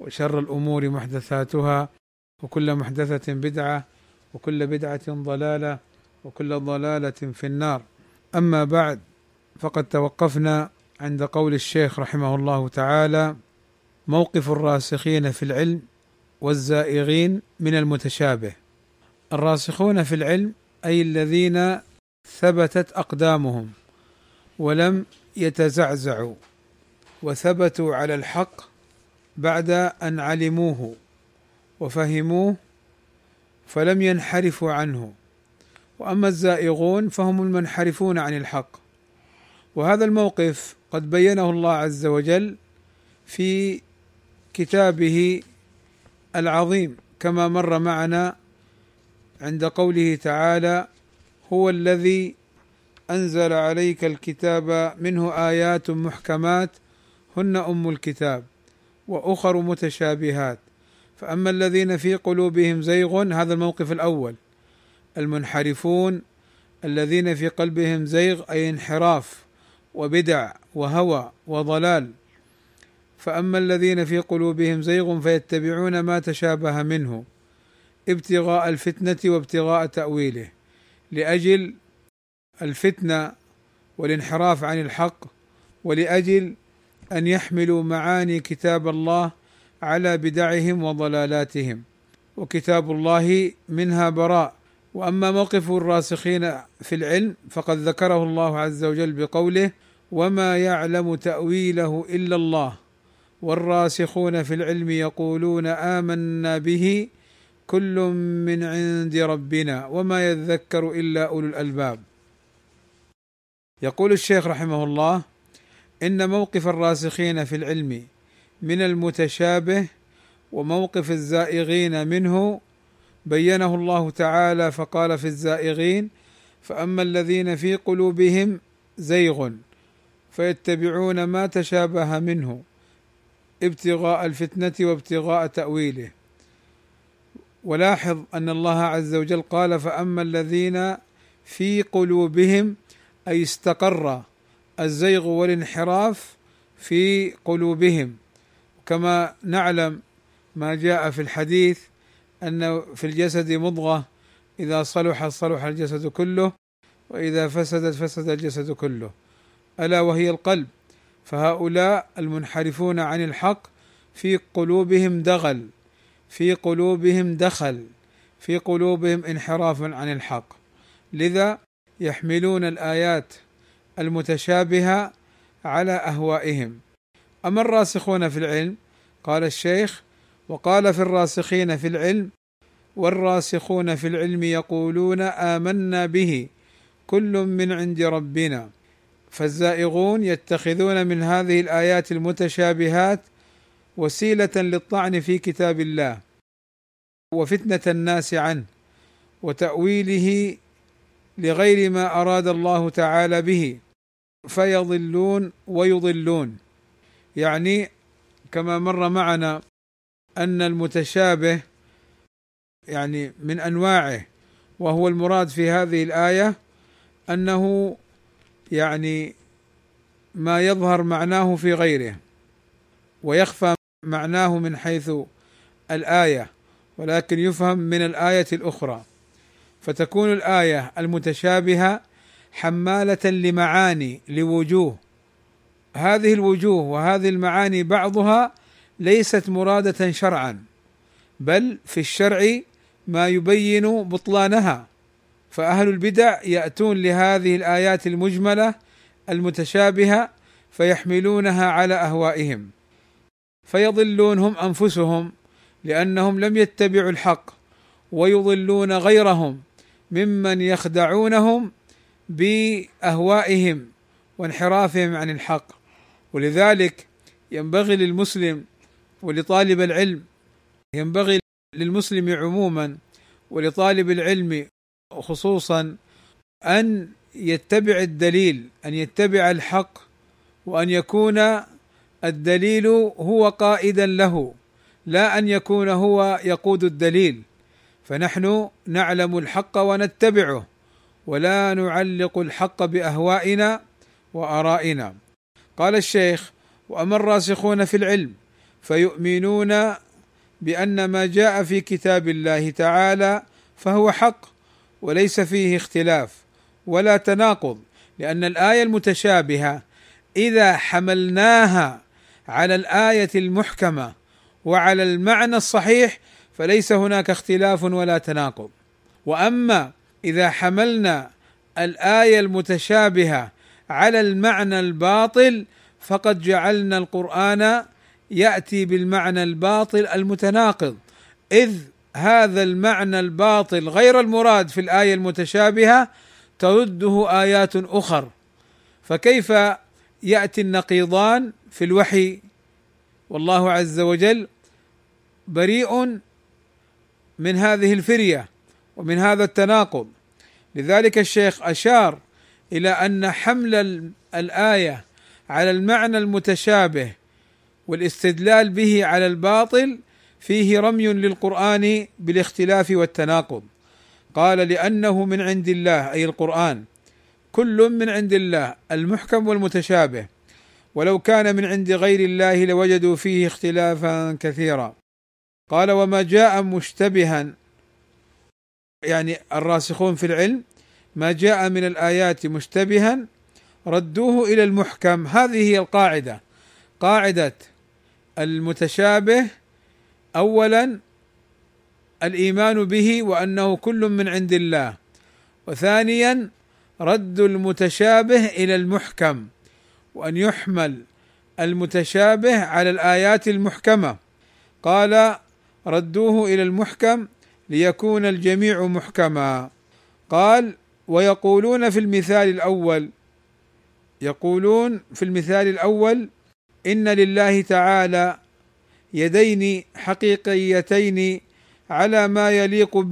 وشر الأمور محدثاتها وكل محدثة بدعة وكل بدعة ضلالة وكل ضلالة في النار. أما بعد فقد توقفنا عند قول الشيخ رحمه الله تعالى موقف الراسخين في العلم والزائغين من المتشابه. الراسخون في العلم أي الذين ثبتت أقدامهم ولم يتزعزعوا وثبتوا على الحق بعد أن علموه وفهموه فلم ينحرفوا عنه. وأما الزائغون فهم المنحرفون عن الحق. وهذا الموقف قد بينه الله عز وجل في كتابه العظيم كما مر معنا عند قوله تعالى هو الذي أنزل عليك الكتاب منه آيات محكمات هن أم الكتاب. وأخر متشابهات. فأما الذين في قلوبهم زيغ هذا الموقف الأول. المنحرفون الذين في قلبهم زيغ أي انحراف وبدع وهوى وضلال. فأما الذين في قلوبهم زيغ فيتبعون ما تشابه منه. ابتغاء الفتنة وابتغاء تأويله. لأجل الفتنة والانحراف عن الحق ولأجل أن يحملوا معاني كتاب الله على بدعهم وضلالاتهم وكتاب الله منها براء. وأما موقف الراسخين في العلم فقد ذكره الله عز وجل بقوله وما يعلم تأويله إلا الله والراسخون في العلم يقولون آمنا به كل من عند ربنا وما يذكر إلا أولو الألباب يقول الشيخ رحمه الله إن موقف الراسخين في العلم من المتشابه وموقف الزائغين منه بينه الله تعالى فقال في الزائغين فأما الذين في قلوبهم زيغ فيتبعون ما تشابه منه ابتغاء الفتنة وابتغاء تأويله. ولاحظ أن الله عز وجل قال فأما الذين في قلوبهم أي استقر الزيغ والانحراف في قلوبهم. كما نعلم ما جاء في الحديث أن في الجسد مضغة إذا صلح صلح الجسد كله وإذا فسدت فسد الجسد كله. ألا وهي القلب. فهؤلاء المنحرفون عن الحق في قلوبهم دغل في قلوبهم دخل في قلوبهم انحراف عن الحق. لذا يحملون الآيات المتشابهة على أهوائهم. أما الراسخون في العلم قال الشيخ وقال في الراسخين في العلم والراسخون في العلم يقولون آمنا به كل من عند ربنا. فالزائغون يتخذون من هذه الآيات المتشابهات وسيلة للطعن في كتاب الله وفتنة الناس عنه وتأويله لغير ما أراد الله تعالى به فيضلون ويضلون. يعني كما مر معنا أن المتشابه يعني من أنواعه وهو المراد في هذه الآية أنه يعني ما يظهر معناه في غيره ويخفى معناه من حيث الآية ولكن يفهم من الآية الأخرى. فتكون الآية المتشابهة حمالة لمعاني لوجوه. هذه الوجوه وهذه المعاني بعضها ليست مرادة شرعا بل في الشرع ما يبين بطلانها. فأهل البدع يأتون لهذه الآيات المجملة المتشابهة فيحملونها على أهوائهم. فيضلون هم أنفسهم لأنهم لم يتبعوا الحق ويضلون غيرهم. ممن يخدعونهم بأهوائهم وانحرافهم عن الحق. ولذلك ينبغي للمسلم ولطالب العلم ينبغي للمسلم عموما ولطالب العلم خصوصا أن يتبع الدليل أن يتبع الحق وأن يكون الدليل هو قائدا له لا أن يكون هو يقود الدليل. فنحن نعلم الحق ونتبعه ولا نعلق الحق بأهوائنا وآرائنا. قال الشيخ وأما الراسخون في العلم فيؤمنون بأن ما جاء في كتاب الله تعالى فهو حق وليس فيه اختلاف ولا تناقض لأن الآية المتشابهة إذا حملناها على الآية المحكمة وعلى المعنى الصحيح فليس هناك اختلاف ولا تناقض. وأما إذا حملنا الآية المتشابهة على المعنى الباطل فقد جعلنا القرآن يأتي بالمعنى الباطل المتناقض. إذ هذا المعنى الباطل غير المراد في الآية المتشابهة ترده آيات أخر. فكيف يأتي النقيضان في الوحي؟ والله عز وجل بريء من هذه الفرية ومن هذا التناقض. لذلك الشيخ أشار إلى أن حمل الآية على المعنى المتشابه والاستدلال به على الباطل فيه رمي للقرآن بالاختلاف والتناقض. قال لأنه من عند الله أي القرآن. كل من عند الله المحكم والمتشابه. ولو كان من عند غير الله لوجدوا فيه اختلافا كثيرا. قال وما جاء مشتبها يعني الراسخون في العلم ما جاء من الآيات مشتبها ردوه إلى المحكم. هذه هي القاعدة. قاعدة المتشابه اولا الإيمان به وأنه كل من عند الله. وثانيا رد المتشابه إلى المحكم وأن يحمل المتشابه على الآيات المحكمة. قال ردوه إلى المحكم ليكون الجميع محكما. قال ويقولون في المثال الأول يقولون في المثال الأول إن لله تعالى يدين حقيقيتين على ما يليق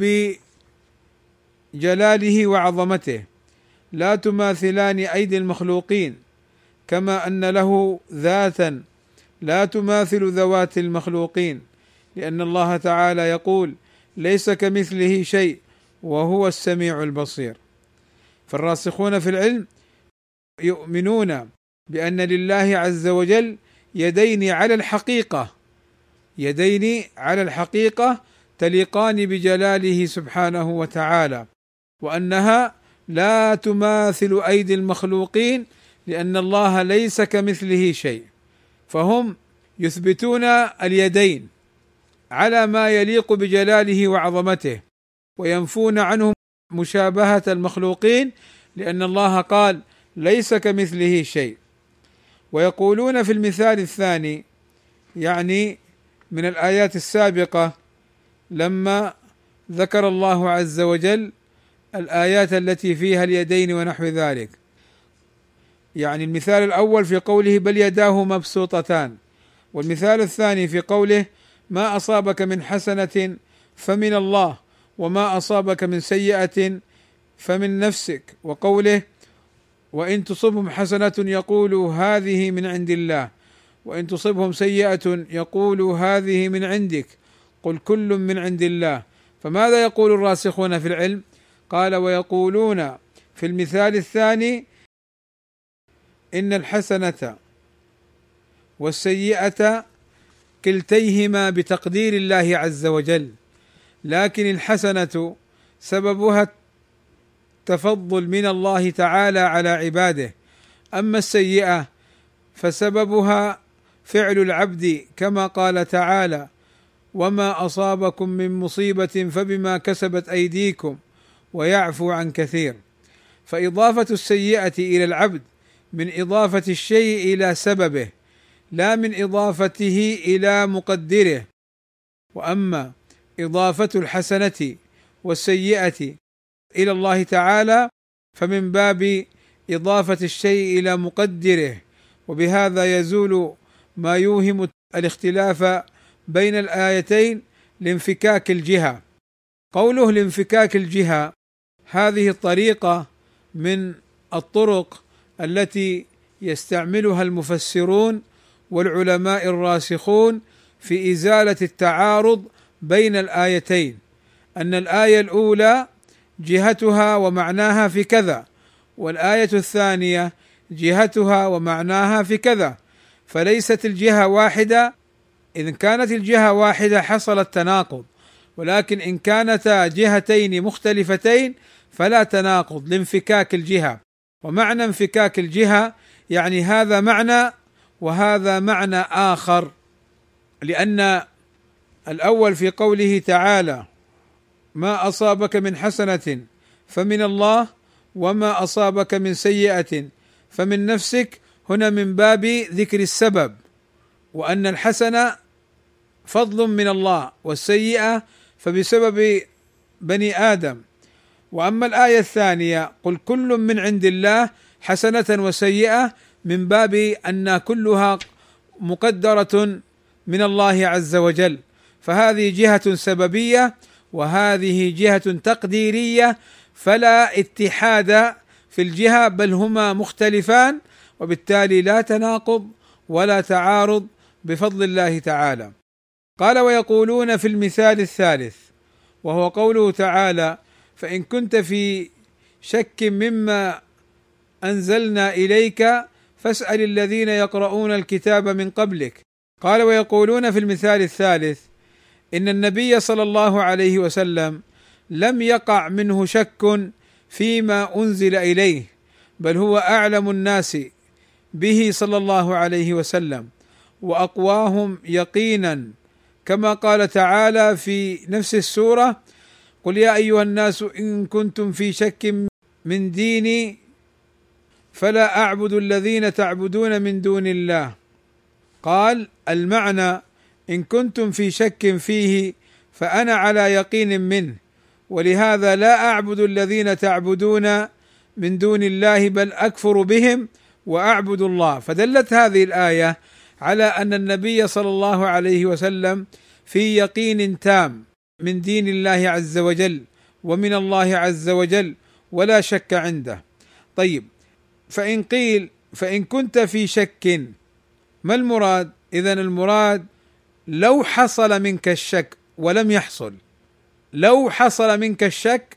بجلاله وعظمته لا تماثلان أيدي المخلوقين كما أن له ذاتا لا تماثل ذوات المخلوقين. لأن الله تعالى يقول ليس كمثله شيء وهو السميع البصير. فالراسخون في العلم يؤمنون بأن لله عز وجل يدين على الحقيقة يدين على الحقيقة تليقان بجلاله سبحانه وتعالى وأنها لا تماثل أيدي المخلوقين لأن الله ليس كمثله شيء فهم يثبتون اليدين. على ما يليق بجلاله وعظمته وينفون عنه مشابهة المخلوقين لأن الله قال ليس كمثله شيء ويقولون في المثال الثاني يعني من الآيات السابقة لما ذكر الله عز وجل الآيات التي فيها اليدين ونحو ذلك. يعني المثال الأول في قوله بل يداه مبسوطتان والمثال الثاني في قوله ما أصابك من حسنة فمن الله وما أصابك من سيئة فمن نفسك. وقوله وإن تصبهم حسنة يقولوا هذه من عند الله وإن تصبهم سيئة يقولوا هذه من عندك. قل كل من عند الله. فماذا يقول الراسخون في العلم؟ قال ويقولون في المثال الثاني إن الحسنة والسيئة كلتيهما بتقدير الله عز وجل لكن الحسنة سببها التفضل من الله تعالى على عباده. أما السيئة فسببها فعل العبد كما قال تعالى وما أصابكم من مصيبة فبما كسبت أيديكم ويعفو عن كثير. فإضافة السيئة إلى العبد من إضافة الشيء إلى سببه. لا من إضافته إلى مقدره. وأما إضافة الحسنة والسيئة إلى الله تعالى فمن باب إضافة الشيء إلى مقدره. وبهذا يزول ما يوهم الاختلاف بين الآيتين لانفكاك الجهة. قوله لانفكاك الجهة هذه الطريقة من الطرق التي يستعملها المفسرون والعلماء الراسخون في إزالة التعارض بين الآيتين أن الآية الأولى جهتها ومعناها في كذا والآية الثانية جهتها ومعناها في كذا فليست الجهة واحدة. اذا كانت الجهة واحدة حصل التناقض ولكن إن كانتا جهتين مختلفتين فلا تناقض لانفكاك الجهة. ومعنى انفكاك الجهة يعني هذا معنى وهذا معنى آخر لأن الأول في قوله تعالى ما أصابك من حسنة فمن الله وما أصابك من سيئة فمن نفسك هنا من باب ذكر السبب وأن الحسنه فضل من الله والسيئة فبسبب بني آدم. وأما الآية الثانية قل كل من عند الله حسنة وسيئة من باب أن كلها مقدرة من الله عز وجل. فهذه جهة سببية وهذه جهة تقديرية فلا اتحاد في الجهة بل هما مختلفان وبالتالي لا تناقض ولا تعارض بفضل الله تعالى. قال ويقولون في المثال الثالث وهو قوله تعالى فإن كنت في شك مما أنزلنا إليك فاسأل الذين يقرؤون الكتاب من قبلك. قال ويقولون في المثال الثالث إن النبي صلى الله عليه وسلم لم يقع منه شك فيما أنزل إليه بل هو أعلم الناس به صلى الله عليه وسلم وأقواهم يقينا. كما قال تعالى في نفس السورة قل يا أيها الناس إن كنتم في شك من ديني فلا أعبد الذين تعبدون من دون الله. قال المعنى إن كنتم في شك فيه فأنا على يقين منه ولهذا لا أعبد الذين تعبدون من دون الله بل أكفر بهم وأعبد الله. فدلت هذه الآية على أن النبي صلى الله عليه وسلم في يقين تام من دين الله عز وجل ومن الله عز وجل ولا شك عنده. طيب فإن قيل فإن كنت في شك ما المراد؟ اذا المراد لو حصل منك الشك ولم يحصل. لو حصل منك الشك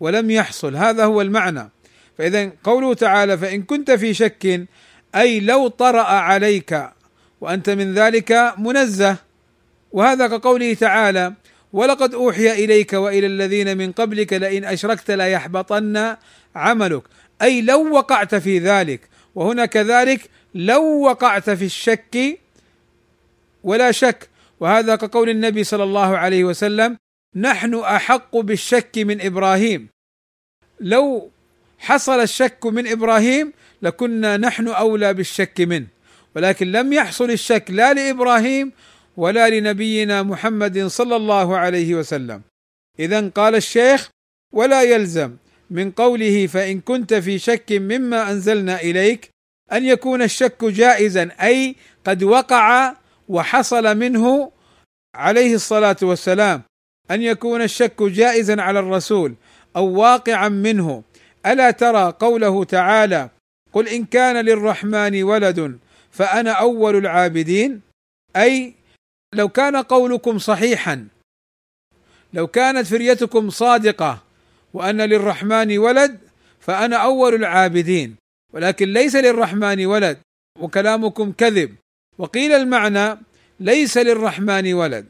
ولم يحصل هذا هو المعنى. فإذا قوله تعالى فإن كنت في شك أي لو طرأ عليك وأنت من ذلك منزه. وهذا كقوله تعالى ولقد أوحي إليك وإلى الذين من قبلك لئن أشركت ليحبطن عملك. أي لو وقعت في ذلك وهنا كذلك لو وقعت في الشك ولا شك. وهذا كقول النبي صلى الله عليه وسلم نحن أحق بالشك من إبراهيم. لو حصل الشك من إبراهيم لكنا نحن أولى بالشك منه. ولكن لم يحصل الشك لا لإبراهيم ولا لنبينا محمد صلى الله عليه وسلم. اذا قال الشيخ ولا يلزم من قوله فإن كنت في شك مما أنزلنا إليك أن يكون الشك جائزا أي قد وقع وحصل منه عليه الصلاة والسلام. أن يكون الشك جائزا على الرسول أو واقعا منه. ألا ترى قوله تعالى قل إن كان للرحمن ولد فأنا أول العابدين؟ أي لو كان قولكم صحيحا لو كانت فريتكم صادقة وان للرحمن ولد فأنا أول العابدين. ولكن ليس للرحمن ولد وكلامكم كذب. وقيل المعنى ليس للرحمن ولد.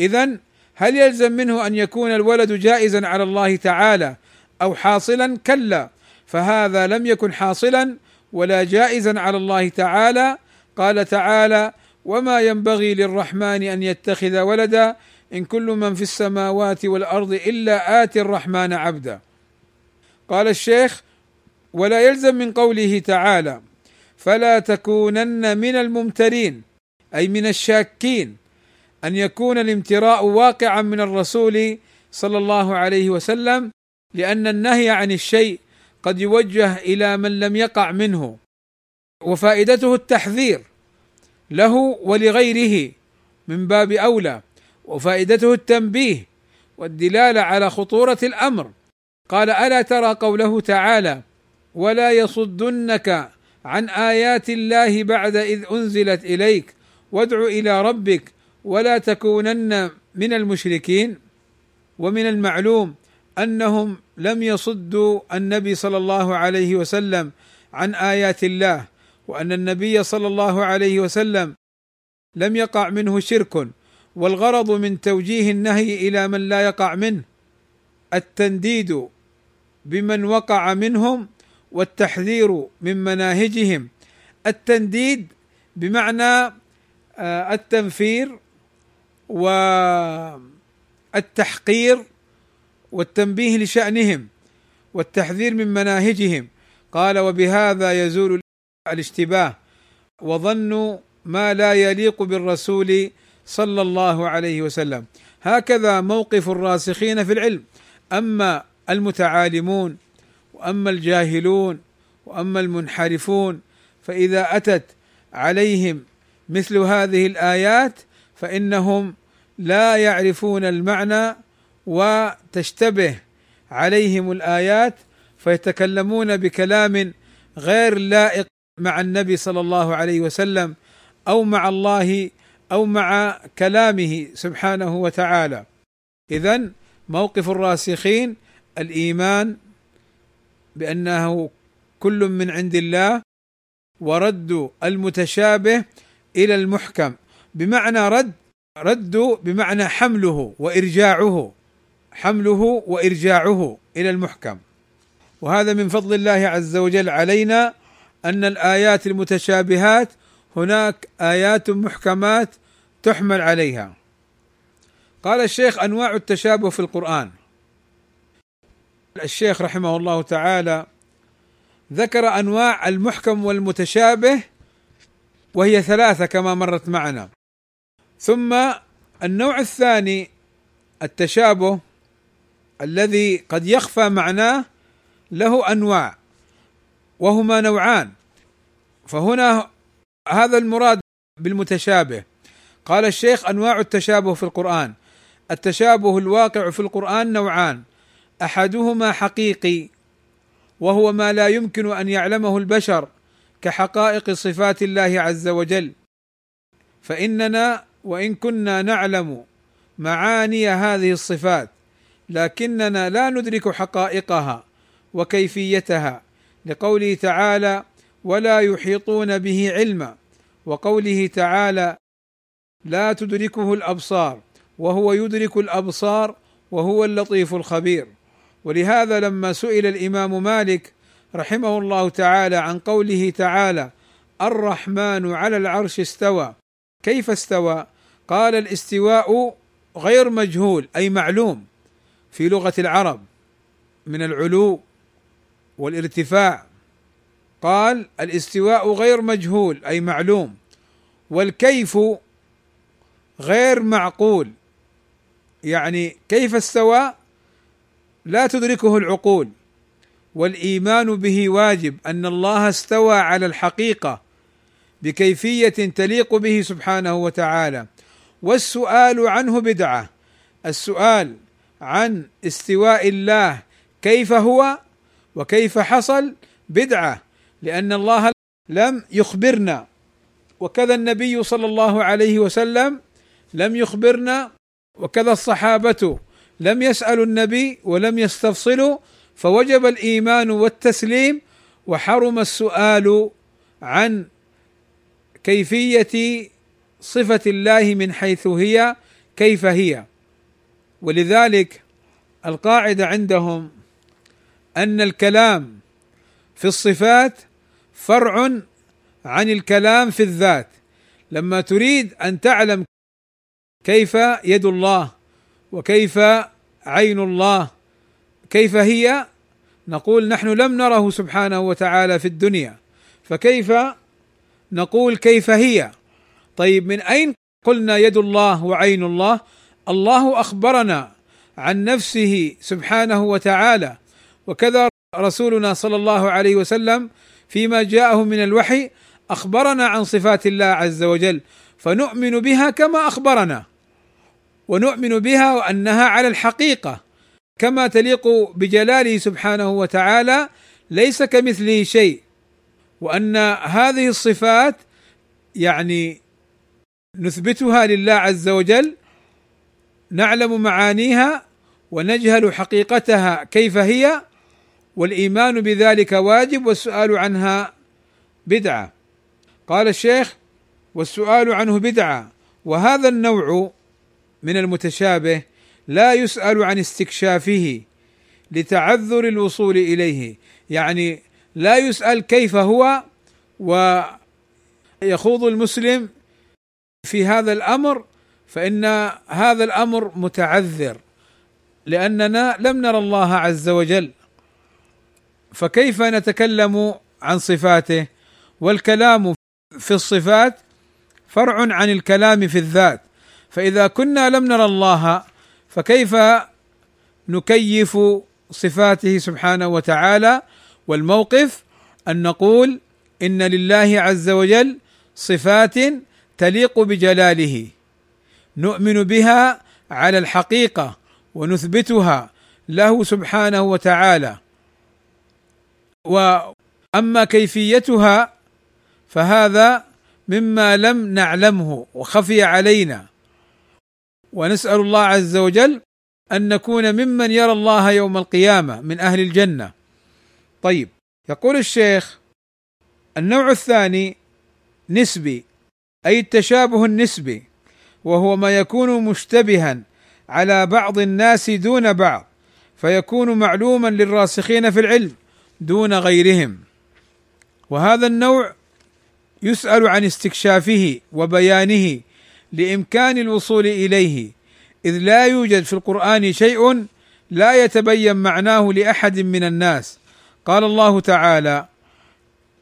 اذا هل يلزم منه أن يكون الولد جائزا على الله تعالى أو حاصلا؟ كلا. فهذا لم يكن حاصلا ولا جائزا على الله تعالى. قال تعالى وما ينبغي للرحمن أن يتخذ ولدا إن كل من في السماوات والأرض إلا آتي الرحمن عبدا. قال الشيخ ولا يلزم من قوله تعالى فلا تكونن من الممترين أي من الشاكين أن يكون الامتراء واقعا من الرسول صلى الله عليه وسلم لأن النهي عن الشيء قد يوجه إلى من لم يقع منه وفائدته التحذير له ولغيره من باب أولى. وفائدته التنبيه والدلالة على خطورة الأمر. قال ألا ترى قوله تعالى ولا يصدنك عن آيات الله بعد إذ أنزلت إليك وادع إلى ربك ولا تكونن من المشركين ومن المعلوم أنهم لم يصدوا النبي صلى الله عليه وسلم عن آيات الله وأن النبي صلى الله عليه وسلم لم يقع منه شرك. والغرض من توجيه النهي إلى من لا يقع منه التنديد بمن وقع منهم والتحذير من مناهجهم التنديد بمعنى آه، التنفير والتحقير والتنبيه لشأنهم والتحذير من مناهجهم. قال وبهذا يزول الاشتباه وظن ما لا يليق بالرسول صلى الله عليه وسلم. هكذا موقف الراسخين في العلم. أما المتعالمون وأما الجاهلون وأما المنحرفون فإذا أتت عليهم مثل هذه الآيات فإنهم لا يعرفون المعنى وتشتبه عليهم الآيات فيتكلمون بكلام غير لائق مع النبي صلى الله عليه وسلم أو مع الله أو مع كلامه سبحانه وتعالى. اذا موقف الراسخين الإيمان بأنه كل من عند الله ورد المتشابه إلى المحكم. بمعنى رد رد بمعنى حمله وإرجاعه حمله وإرجاعه إلى المحكم. وهذا من فضل الله عز وجل علينا أن الآيات المتشابهات هناك آيات محكمات تحمل عليها. قال الشيخ أنواع التشابه في القرآن. الشيخ رحمه الله تعالى ذكر أنواع المحكم والمتشابه وهي ثلاثة كما مرت معنا. ثم النوع الثاني التشابه الذي قد يخفى معناه له أنواع وهما نوعان. فهنا هذا المراد بالمتشابه. قال الشيخ أنواع التشابه في القرآن. التشابه الواقع في القرآن نوعان. أحدهما حقيقي وهو ما لا يمكن أن يعلمه البشر كحقائق صفات الله عز وجل. فإننا وإن كنا نعلم معاني هذه الصفات لكننا لا ندرك حقائقها وكيفيتها. لقوله تعالى ولا يحيطون به علما. وقوله تعالى لا تدركه الأبصار وهو يدرك الأبصار وهو اللطيف الخبير. ولهذا لما سئل الإمام مالك رحمه الله تعالى عن قوله تعالى الرحمن على العرش استوى. كيف استوى؟ قال الاستواء غير مجهول أي معلوم في لغة العرب من العلو والارتفاع. قال الاستواء غير مجهول أي معلوم والكيف غير معقول. يعني كيف استوى؟ لا تدركه العقول. والإيمان به واجب أن الله استوى على الحقيقة بكيفية تليق به سبحانه وتعالى. والسؤال عنه بدعة. السؤال عن استواء الله كيف هو؟ وكيف حصل؟ بدعة. لأن الله لم يخبرنا. وكذا النبي صلى الله عليه وسلم لم يخبرنا وكذا الصحابة لم يسألوا النبي ولم يستفصلوا فوجب الإيمان والتسليم وحرم السؤال عن كيفية صفة الله من حيث هي كيف هي. ولذلك القاعدة عندهم أن الكلام في الصفات فرع عن الكلام في الذات. لما تريد أن تعلم كيف يد الله وكيف عين الله كيف هي؟ نقول نحن لم نره سبحانه وتعالى في الدنيا. فكيف نقول كيف هي؟ طيب من أين قلنا يد الله وعين الله؟ الله أخبرنا عن نفسه سبحانه وتعالى. وكذا رسولنا صلى الله عليه وسلم فيما جاءه من الوحي أخبرنا عن صفات الله عز وجل فنؤمن بها كما أخبرنا ونؤمن بها وأنها على الحقيقة كما تليق بجلاله سبحانه وتعالى ليس كمثله شيء وأن هذه الصفات يعني نثبتها لله عز وجل نعلم معانيها ونجهل حقيقتها كيف هي والإيمان بذلك واجب والسؤال عنها بدعة. قال الشيخ والسؤال عنه بدعة. وهذا النوع من المتشابه لا يسأل عن استكشافه لتعذر الوصول إليه. يعني لا يسأل كيف هو ويخوض المسلم في هذا الأمر فإن هذا الأمر متعذر لأننا لم نرى الله عز وجل فكيف نتكلم عن صفاته؟ والكلام في الصفات فرع عن الكلام في الذات. فإذا كنا لم نرى الله فكيف نكيف صفاته سبحانه وتعالى؟ والموقف أن نقول إن لله عز وجل صفات تليق بجلاله. نؤمن بها على الحقيقة ونثبتها له سبحانه وتعالى. وأما كيفيتها فهذا مما لم نعلمه وخفي علينا. ونسأل الله عز وجل أن نكون ممن يرى الله يوم القيامة من أهل الجنة. طيب يقول الشيخ النوع الثاني نسبي أي التشابه النسبي وهو ما يكون مشتبها على بعض الناس دون بعض فيكون معلوما للراسخين في العلم. دون غيرهم. وهذا النوع يسأل عن استكشافه وبيانه لإمكان الوصول إليه إذ لا يوجد في القرآن شيء لا يتبين معناه لأحد من الناس. قال الله تعالى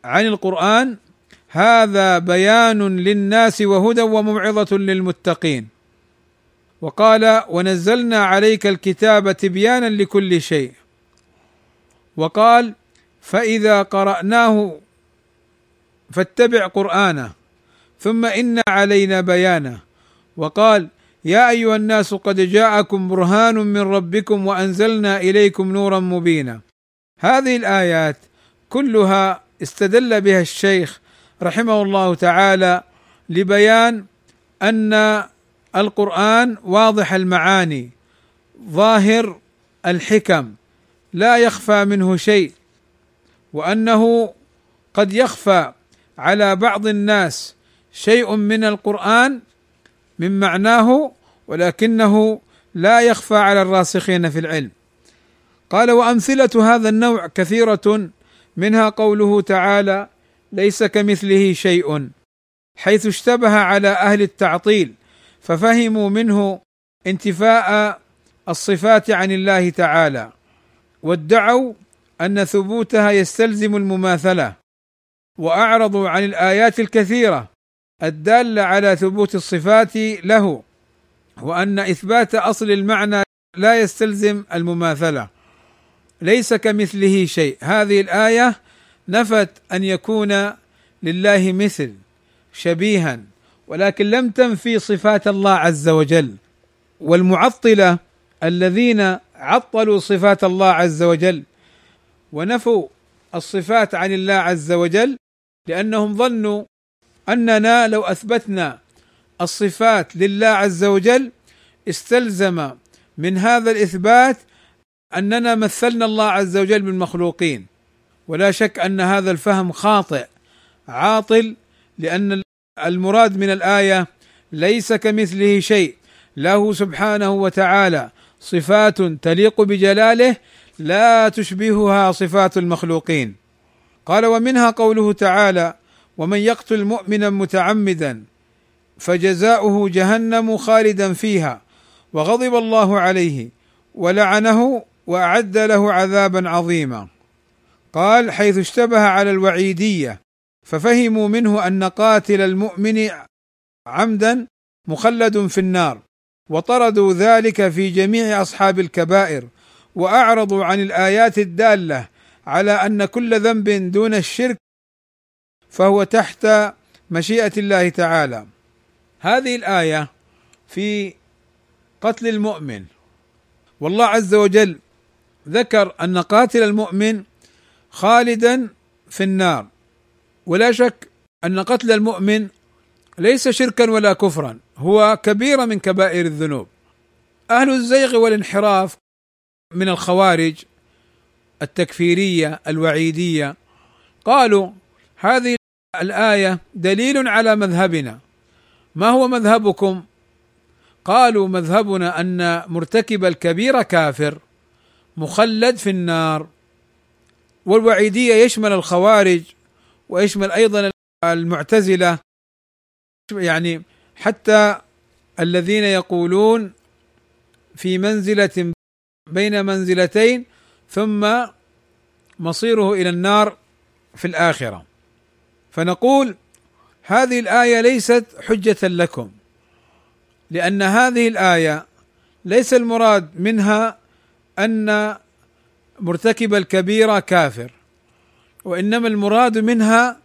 عن القرآن هذا بيان للناس وهدى وموعظة للمتقين وقال ونزلنا عليك الكتاب تبيانا لكل شيء وقال فإذا قرأناه فاتبع قرآنه ثم إن علينا بيانه. وقال يا أيها الناس قد جاءكم برهان من ربكم وأنزلنا إليكم نورا مبينا. هذه الآيات كلها استدل بها الشيخ رحمه الله تعالى لبيان أن القرآن واضح المعاني ظاهر الحكم لا يخفى منه شيء. وأنه قد يخفى على بعض الناس شيء من القرآن من معناه ولكنه لا يخفى على الراسخين في العلم. قال وأمثلة هذا النوع كثيرة منها قوله تعالى ليس كمثله شيء حيث اشتبه على أهل التعطيل ففهموا منه انتفاء الصفات عن الله تعالى وادعوا أن ثبوتها يستلزم المماثلة. وأعرضوا عن الآيات الكثيرة الدالة على ثبوت الصفات له وأن إثبات أصل المعنى لا يستلزم المماثلة. ليس كمثله شيء. هذه الآية نفت أن يكون لله مثل شبيها ولكن لم تنفي صفات الله عز وجل. والمعطلة الذين عطلوا صفات الله عز وجل ونفوا الصفات عن الله عز وجل لأنهم ظنوا أننا لو أثبتنا الصفات لله عز وجل استلزم من هذا الإثبات أننا مثلنا الله عز وجل بالمخلوقين ولا شك أن هذا الفهم خاطئ عاطل لأن المراد من الآية ليس كمثله شيء له سبحانه وتعالى صفات تليق بجلاله لا تشبهها صفات المخلوقين. قال ومنها قوله تعالى ومن يقتل مؤمنا متعمدا فجزاؤه جهنم خالدا فيها وغضب الله عليه ولعنه وأعد له عذابا عظيما. قال حيث اشتبه على الوعيدية ففهموا منه أن قاتل المؤمن عمدا مخلد في النار وطردوا ذلك في جميع أصحاب الكبائر وأعرضوا عن الآيات الدالة على أن كل ذنب دون الشرك فهو تحت مشيئة الله تعالى. هذه الآية في قتل المؤمن. والله عز وجل ذكر أن قاتل المؤمن خالدا في النار. ولا شك أن قتل المؤمن ليس شركا ولا كفرا هو كبيره من كبائر الذنوب. أهل الزيغ والانحراف من الخوارج التكفيرية الوعيدية. قالوا هذه الآية دليل على مذهبنا. ما هو مذهبكم؟ قالوا مذهبنا أن مرتكب الكبيره كافر مخلد في النار. والوعيدية يشمل الخوارج ويشمل أيضا المعتزلة يعني حتى الذين يقولون في منزلة بين منزلتين ثم مصيره إلى النار في الآخرة. فنقول هذه الآية ليست حجة لكم لأن هذه الآية ليس المراد منها أن مرتكب الكبيره كافر وإنما المراد منها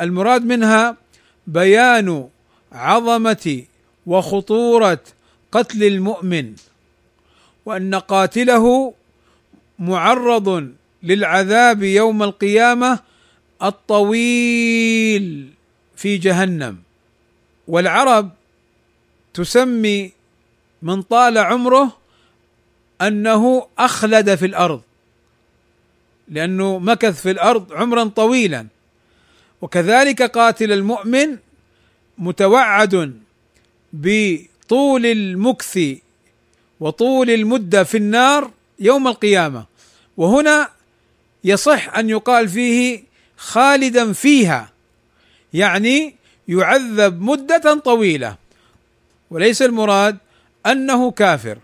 المراد منها بيان عظمة وخطورة قتل المؤمن. وأن قاتله معرض للعذاب يوم القيامة الطويل في جهنم. والعرب تسمي من طال عمره أنه أخلد في الأرض لأنه مكث في الأرض عمرا طويلا. وكذلك قاتل المؤمن متوعد بطول المكث وطول المدة في النار يوم القيامة. وهنا يصح أن يقال فيه خالدا فيها يعني يعذب مدة طويلة. وليس المراد أنه كافر.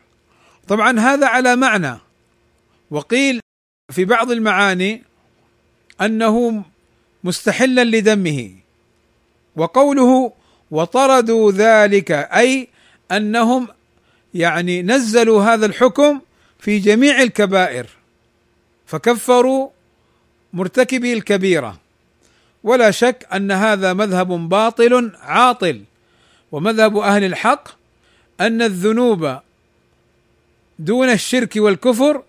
طبعا هذا على معنى. وقيل في بعض المعاني أنه مستحلا لدمه. وقوله وطردوا ذلك أي أنهم يعني نزلوا هذا الحكم في جميع الكبائر فكفروا مرتكبي الكبيرة. ولا شك أن هذا مذهب باطل عاطل. ومذهب أهل الحق أن الذنوب دون الشرك والكفر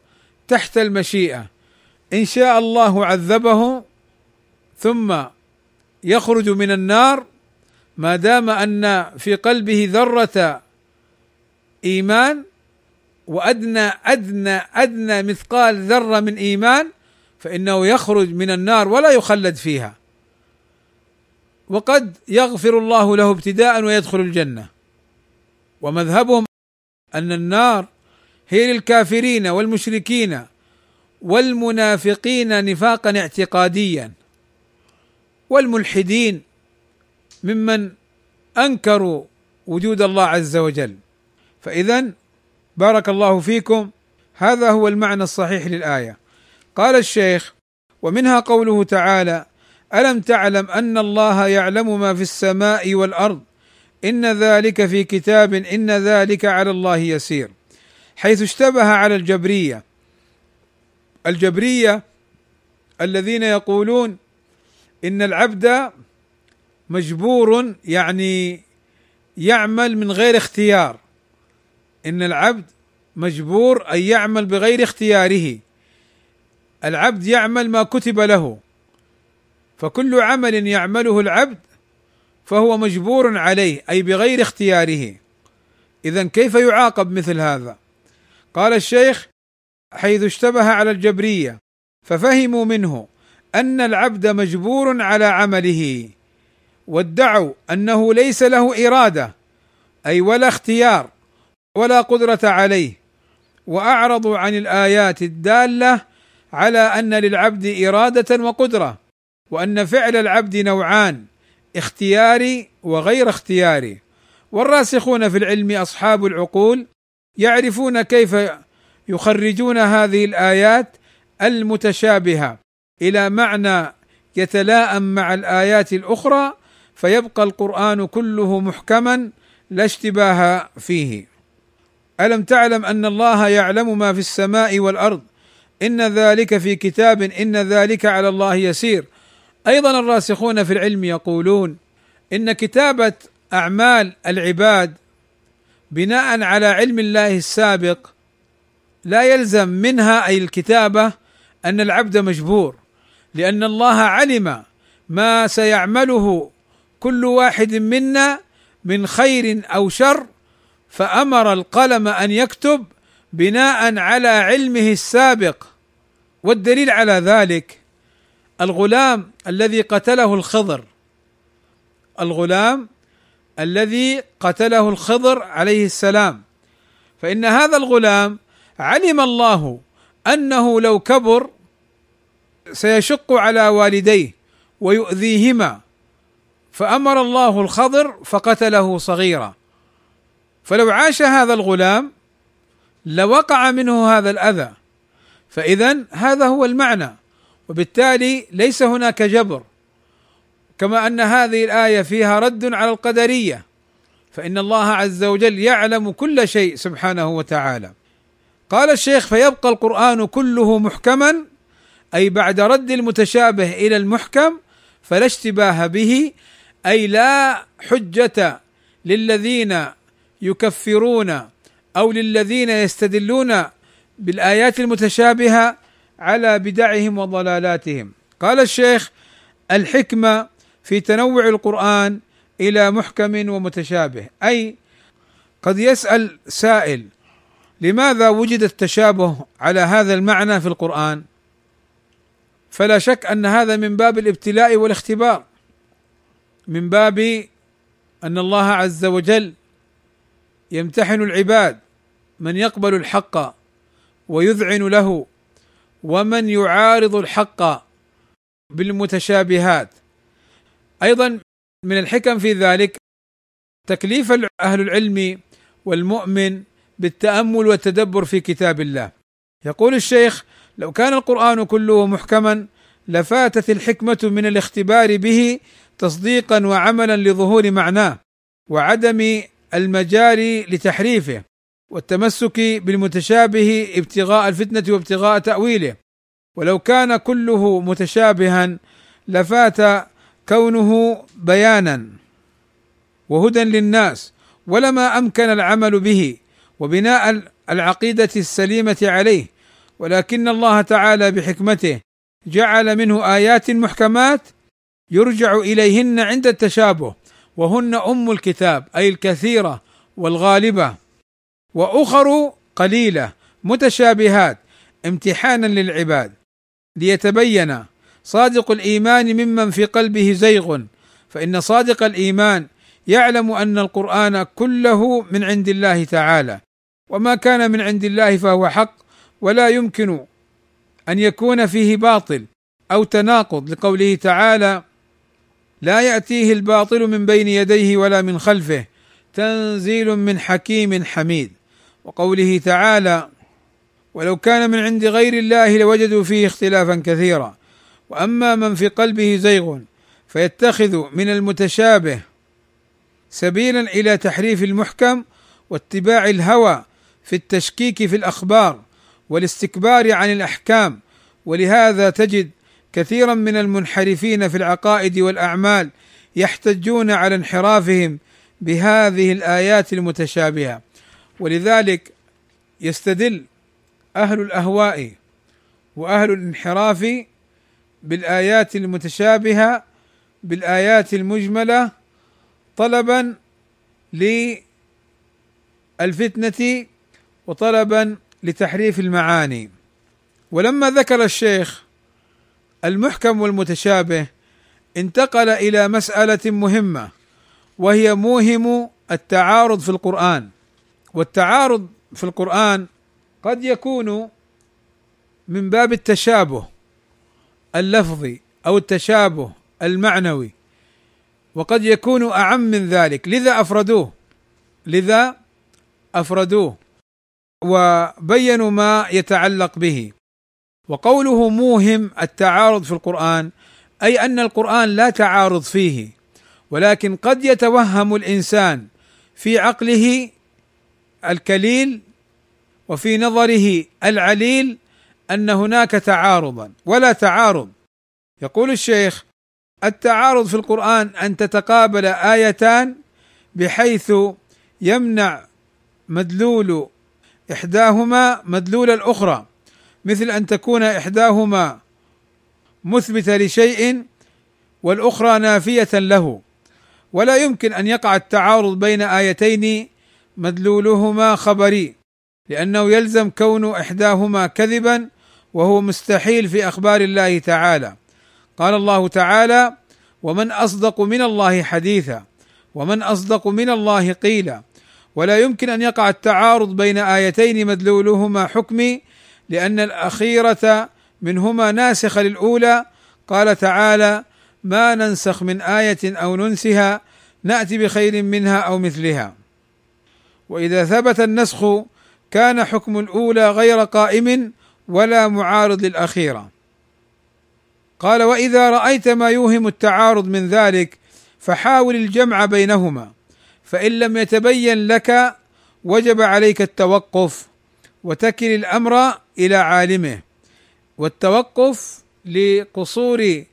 تحت المشيئة. إن شاء الله عذبه ثم يخرج من النار. ما دام أن في قلبه ذرة إيمان وأدنى أدنى أدنى مثقال ذرة من إيمان فإنه يخرج من النار ولا يخلد فيها. وقد يغفر الله له ابتداء ويدخل الجنة. ومذهبهم أن النار هي للكافرين والمشركين والمنافقين نفاقا اعتقاديا. والملحدين ممن أنكروا وجود الله عز وجل. فاذا بارك الله فيكم. هذا هو المعنى الصحيح للآية. قال الشيخ ومنها قوله تعالى ألم تعلم أن الله يعلم ما في السماء والأرض؟ إن ذلك في كتاب إن ذلك على الله يسير. حيث اشتبه على الجبرية. الجبرية الذين يقولون إن العبد مجبور يعني يعمل من غير اختيار. إن العبد مجبور أن يعمل بغير اختياره. العبد يعمل ما كتب له. فكل عمل يعمله العبد فهو مجبور عليه أي بغير اختياره. اذا كيف يعاقب مثل هذا؟ قال الشيخ حيث اشتبه على الجبرية ففهموا منه أن العبد مجبور على عمله. وادعوا أنه ليس له إرادة أي ولا اختيار. ولا قدرة عليه وأعرضوا عن الآيات الدالة على أن للعبد إرادة وقدرة وأن فعل العبد نوعان اختياري وغير اختياري. والراسخون في العلم أصحاب العقول يعرفون كيف يخرجون هذه الآيات المتشابهة إلى معنى يتلاءم مع الآيات الأخرى فيبقى القرآن كله محكما لا اشتباه فيه. ألم تعلم أن الله يعلم ما في السماء والأرض؟ إن ذلك في كتاب إن ذلك على الله يسير. أيضا الراسخون في العلم يقولون إن كتابة أعمال العباد بناء على علم الله السابق لا يلزم منها أي الكتابة أن العبد مجبور لأن الله علم ما سيعمله كل واحد منا من خير أو شر فأمر القلم أن يكتب بناء على علمه السابق. والدليل على ذلك الغلام الذي قتله الخضر. الغلام الذي قتله الخضر عليه السلام. فإن هذا الغلام علم الله أنه لو كبر سيشق على والديه ويؤذيهما. فأمر الله الخضر فقتله صغيرا. فلو عاش هذا الغلام لوقع منه هذا الأذى. فاذا هذا هو المعنى وبالتالي ليس هناك جبر. كما أن هذه الآية فيها رد على القدرية فإن الله عز وجل يعلم كل شيء سبحانه وتعالى. قال الشيخ فيبقى القرآن كله محكما أي بعد رد المتشابه إلى المحكم فلا اشتباه به أي لا حجة للذين يكفرون أو للذين يستدلون بالآيات المتشابهة على بدعهم وضلالاتهم. قال الشيخ الحكمة في تنوع القرآن إلى محكم ومتشابه. أي قد يسأل سائل لماذا وجد التشابه على هذا المعنى في القرآن؟ فلا شك أن هذا من باب الابتلاء والاختبار من باب أن الله عز وجل يمتحن العباد من يقبل الحق ويذعن له ومن يعارض الحق بالمتشابهات. أيضا من الحكم في ذلك تكليف أهل العلم والمؤمن بالتأمل والتدبر في كتاب الله. يقول الشيخ لو كان القرآن كله محكما لفاتت الحكمة من الاختبار به تصديقا وعملا لظهور معناه وعدم المجال لتحريفه والتمسك بالمتشابه ابتغاء الفتنة وابتغاء تأويله. ولو كان كله متشابها لفات كونه بيانا وهدى للناس ولما أمكن العمل به وبناء العقيدة السليمة عليه. ولكن الله تعالى بحكمته جعل منه آيات محكمات يرجع إليهن عند التشابه. وهن أم الكتاب أي الكثيرة والغالبة. وأخر قليلة متشابهات امتحانا للعباد. ليتبين صادق الإيمان ممن في قلبه زيغ. فإن صادق الإيمان يعلم أن القرآن كله من عند الله تعالى. وما كان من عند الله فهو حق ولا يمكن أن يكون فيه باطل أو تناقض لقوله تعالى لا يأتيه الباطل من بين يديه ولا من خلفه. تنزيل من حكيم حميد. وقوله تعالى ولو كان من عند غير الله لوجدوا فيه اختلافا كثيرا. وأما من في قلبه زيغ فيتخذ من المتشابه سبيلا إلى تحريف المحكم واتباع الهوى في التشكيك في الأخبار والاستكبار عن الأحكام. ولهذا تجد كثيرا من المنحرفين في العقائد والأعمال يحتجون على انحرافهم بهذه الآيات المتشابهة. ولذلك يستدل أهل الأهواء وأهل الانحراف بالآيات المتشابهة بالآيات المجملة طلبا للفتنة وطلبا لتحريف المعاني. ولما ذكر الشيخ المحكم والمتشابه انتقل إلى مسألة مهمة وهي موهم التعارض في القرآن. والتعارض في القرآن قد يكون من باب التشابه اللفظي أو التشابه المعنوي وقد يكون أعم من ذلك. لذا أفردوه؟ لذا أفردوه وبينوا ما يتعلق به. وقوله موهم التعارض في القرآن أي أن القرآن لا تعارض فيه ولكن قد يتوهم الإنسان في عقله الكليل وفي نظره العليل أن هناك تعارضا ولا تعارض. يقول الشيخ التعارض في القرآن أن تتقابل آيتان بحيث يمنع مدلول إحداهما مدلول الأخرى. مثل أن تكون إحداهما مثبتة لشيء والأخرى نافية له. ولا يمكن أن يقع التعارض بين آيتين مدلولهما خبري لأنه يلزم كون إحداهما كذبا وهو مستحيل في أخبار الله تعالى. قال الله تعالى ومن أصدق من الله حديثا ومن أصدق من الله قيلا. ولا يمكن أن يقع التعارض بين آيتين مدلولهما حكمي لأن الأخيرة منهما ناسخة للأولى. قال تعالى ما ننسخ من آية أو ننسها نأتي بخير منها أو مثلها. وإذا ثبت النسخ كان حكم الأولى غير قائم ولا معارض للأخيرة. قال وإذا رأيت ما يوهم التعارض من ذلك فحاول الجمع بينهما فإن لم يتبين لك وجب عليك التوقف وتكل الأمر إلى عالمه. والتوقف لقصور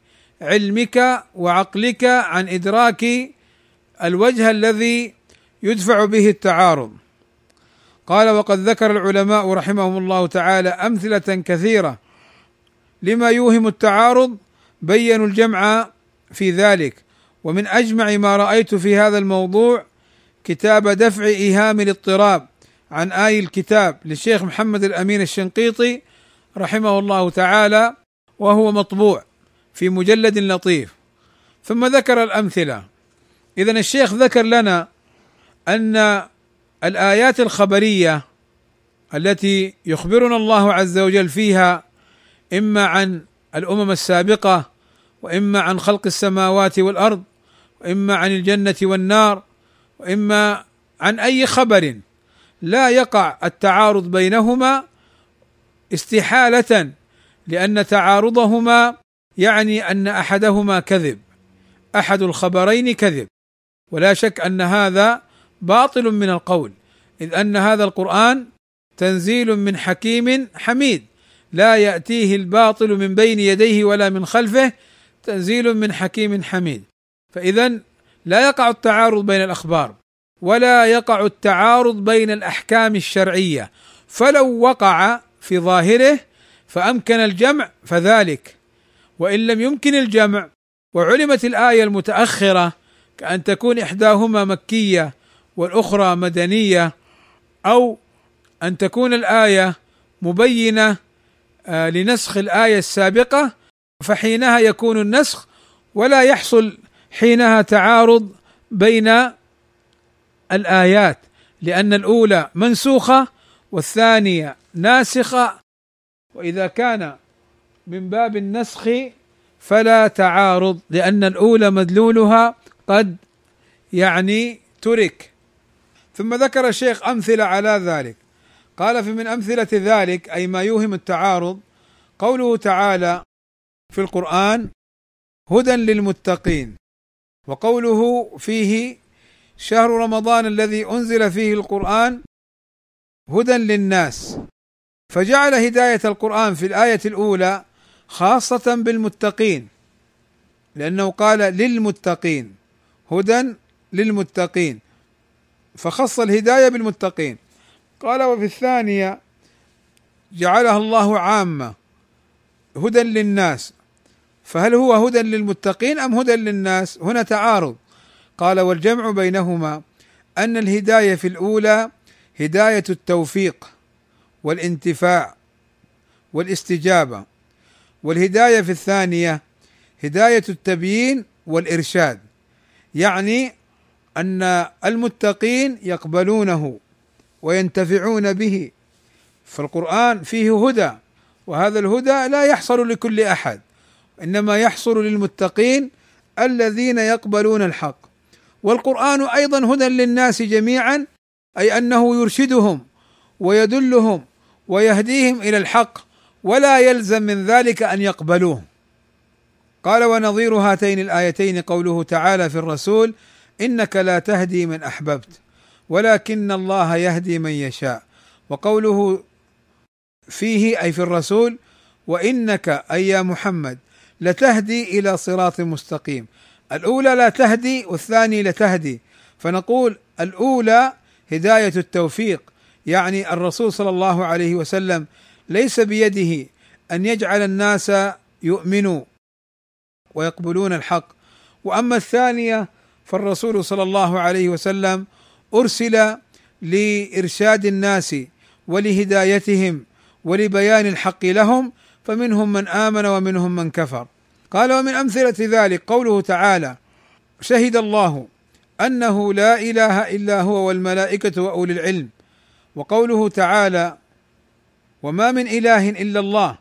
علمك وعقلك عن إدراك الوجه الذي يدفع به التعارض. قال وقد ذكر العلماء رحمهم الله تعالى أمثلة كثيرة لما يوهم التعارض بينوا الجمع في ذلك. ومن أجمع ما رأيت في هذا الموضوع كتاب دفع إيهام الاضطراب عن آي الكتاب للشيخ محمد الأمين الشنقيطي رحمه الله تعالى وهو مطبوع في مجلد لطيف. ثم ذكر الأمثلة. اذا الشيخ ذكر لنا أن الآيات الخبرية التي يخبرنا الله عز وجل فيها إما عن الأمم السابقة وإما عن خلق السماوات والأرض وإما عن الجنة والنار وإما عن أي خبر لا يقع التعارض بينهما استحالة لأن تعارضهما يعني أن أحدهما كذب أحد الخبرين كذب. ولا شك أن هذا باطل من القول إذ أن هذا القرآن تنزيل من حكيم حميد لا يأتيه الباطل من بين يديه ولا من خلفه تنزيل من حكيم حميد. فاذا لا يقع التعارض بين الأخبار. ولا يقع التعارض بين الأحكام الشرعية فلو وقع في ظاهره فأمكن الجمع فذلك. وإن لم يمكن الجمع وعلمت الآية المتأخرة كأن تكون إحداهما مكية والأخرى مدنية أو أن تكون الآية مبينة آه، لنسخ الآية السابقة فحينها يكون النسخ ولا يحصل حينها تعارض بين الآيات لأن الأولى منسوخة والثانية ناسخة. وإذا كان من باب النسخ فلا تعارض لأن الأولى مدلولها قد يعني ترك. ثم ذكر الشيخ أمثلة على ذلك. قال في من أمثلة ذلك أي ما يوهم التعارض قوله تعالى في القرآن هدى للمتقين وقوله فيه شهر رمضان الذي أنزل فيه القرآن هدى للناس. فجعل هداية القرآن في الآية الأولى خاصة بالمتقين لأنه قال للمتقين هدى للمتقين. فخص الهداية بالمتقين. قال وفي الثانية جعلها الله عامة هدى للناس. فهل هو هدى للمتقين أم هدى للناس؟ هنا تعارض. قال والجمع بينهما أن الهداية في الأولى هداية التوفيق والانتفاع والاستجابة والهداية في الثانية هداية التبيين والإرشاد يعني أن المتقين يقبلونه وينتفعون به. فالقرآن فيه هدى وهذا الهدى لا يحصل لكل أحد إنما يحصل للمتقين الذين يقبلون الحق. والقرآن أيضا هدى للناس جميعا أي أنه يرشدهم ويدلهم ويهديهم إلى الحق ولا يلزم من ذلك أن يقبلوه. قال ونظير هاتين الآيتين قوله تعالى في الرسول إنك لا تهدي من أحببت ولكن الله يهدي من يشاء. وقوله فيه أي في الرسول وإنك أي يا محمد لتهدي إلى صراط مستقيم. الأولى لا تهدي والثاني لتهدي فنقول الأولى هداية التوفيق يعني الرسول صلى الله عليه وسلم ليس بيده أن يجعل الناس يؤمنوا ويقبلون الحق. وأما الثانية فالرسول صلى الله عليه وسلم أرسل لإرشاد الناس ولهدايتهم ولبيان الحق لهم فمنهم من آمن ومنهم من كفر. قال ومن أمثلة ذلك قوله تعالى شهد الله أنه لا إله إلا هو والملائكة وأولي العلم. وقوله تعالى وما من إله إلا الله.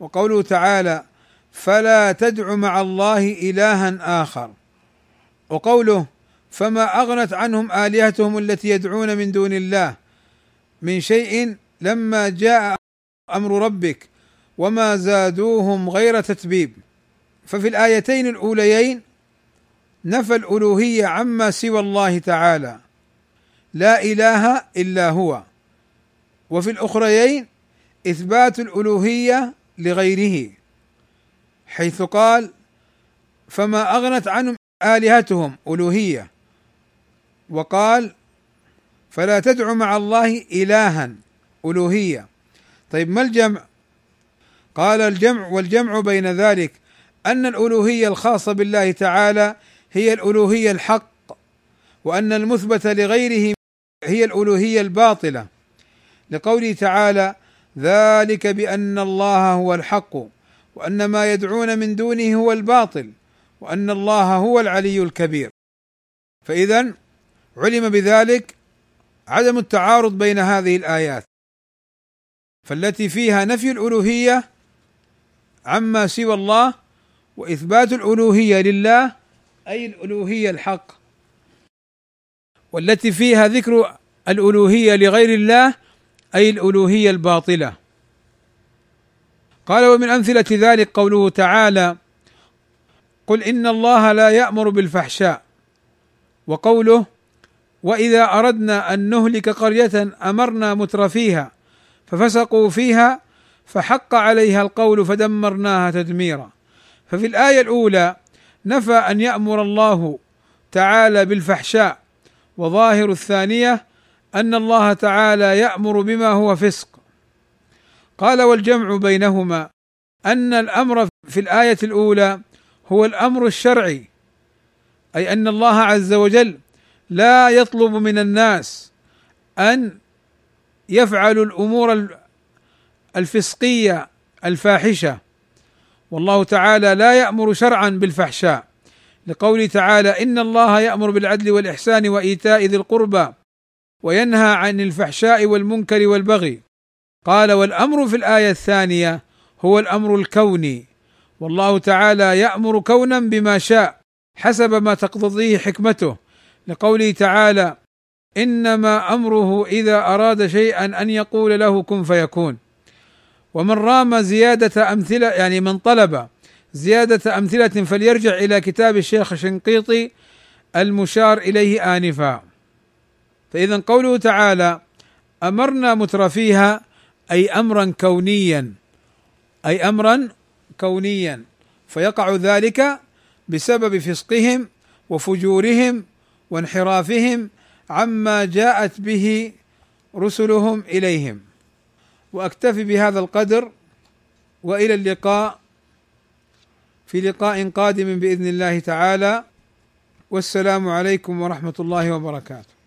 وقوله تعالى فلا تدع مع الله إلها آخر. وقوله فما أغنت عنهم آلهتهم التي يدعون من دون الله من شيء لما جاء أمر ربك وما زادوهم غير تتبيب. ففي الآيتين الأوليين نفى الألوهية عما سوى الله تعالى. لا إله إلا هو. وفي الأخريين إثبات الألوهية لغيره حيث قال فما أغنت عنهم آلهتهم ألوهية. وقال فلا تدع مع الله الها ألوهية. طيب ما الجمع؟ قال الجمع والجمع بين ذلك أن الألوهية الخاصة بالله تعالى هي الألوهية الحق وأن المثبت لغيره هي الألوهية الباطلة. لقوله تعالى ذلك بأن الله هو الحق وأن ما يدعون من دونه هو الباطل وأن الله هو العلي الكبير. فاذا علم بذلك عدم التعارض بين هذه الآيات فالتي فيها نفي الألوهية عما سوى الله وإثبات الألوهية لله أي الألوهية الحق. والتي فيها ذكر الألوهية لغير الله أي الألوهية الباطلة. قال ومن أمثلة ذلك قوله تعالى قل إن الله لا يأمر بالفحشاء. وقوله وإذا أردنا أن نهلك قرية أمرنا مترفيها ففسقوا فيها فحق عليها القول فدمرناها تدميرا. ففي الآية الأولى نفى أن يأمر الله تعالى بالفحشاء وظاهر الثانية أن الله تعالى يأمر بما هو فسق. قال والجمع بينهما أن الأمر في الآية الأولى هو الأمر الشرعي أي أن الله عز وجل لا يطلب من الناس أن يفعلوا الأمور الفسقية الفاحشة. والله تعالى لا يأمر شرعا بالفحشاء. لقوله تعالى إن الله يأمر بالعدل والإحسان وإيتاء ذي القربى وينهى عن الفحشاء والمنكر والبغي. قال والأمر في الآية الثانية هو الأمر الكوني. والله تعالى يأمر كونا بما شاء حسب ما تقتضيه حكمته. لقوله تعالى إنما أمره إذا أراد شيئا أن يقول له كن فيكون. ومن رام زيادة أمثلة يعني من طلب زيادة أمثلة فليرجع إلى كتاب الشيخ شنقيطي المشار إليه آنفا. فإذا قوله تعالى أمرنا مترفيها أي أمرا كونيا أي أمرا كونيا. فيقع ذلك بسبب فسقهم وفجورهم وانحرافهم عما جاءت به رسلهم إليهم. وأكتفي بهذا القدر وإلى اللقاء في لقاء قادم بإذن الله تعالى. والسلام عليكم ورحمة الله وبركاته.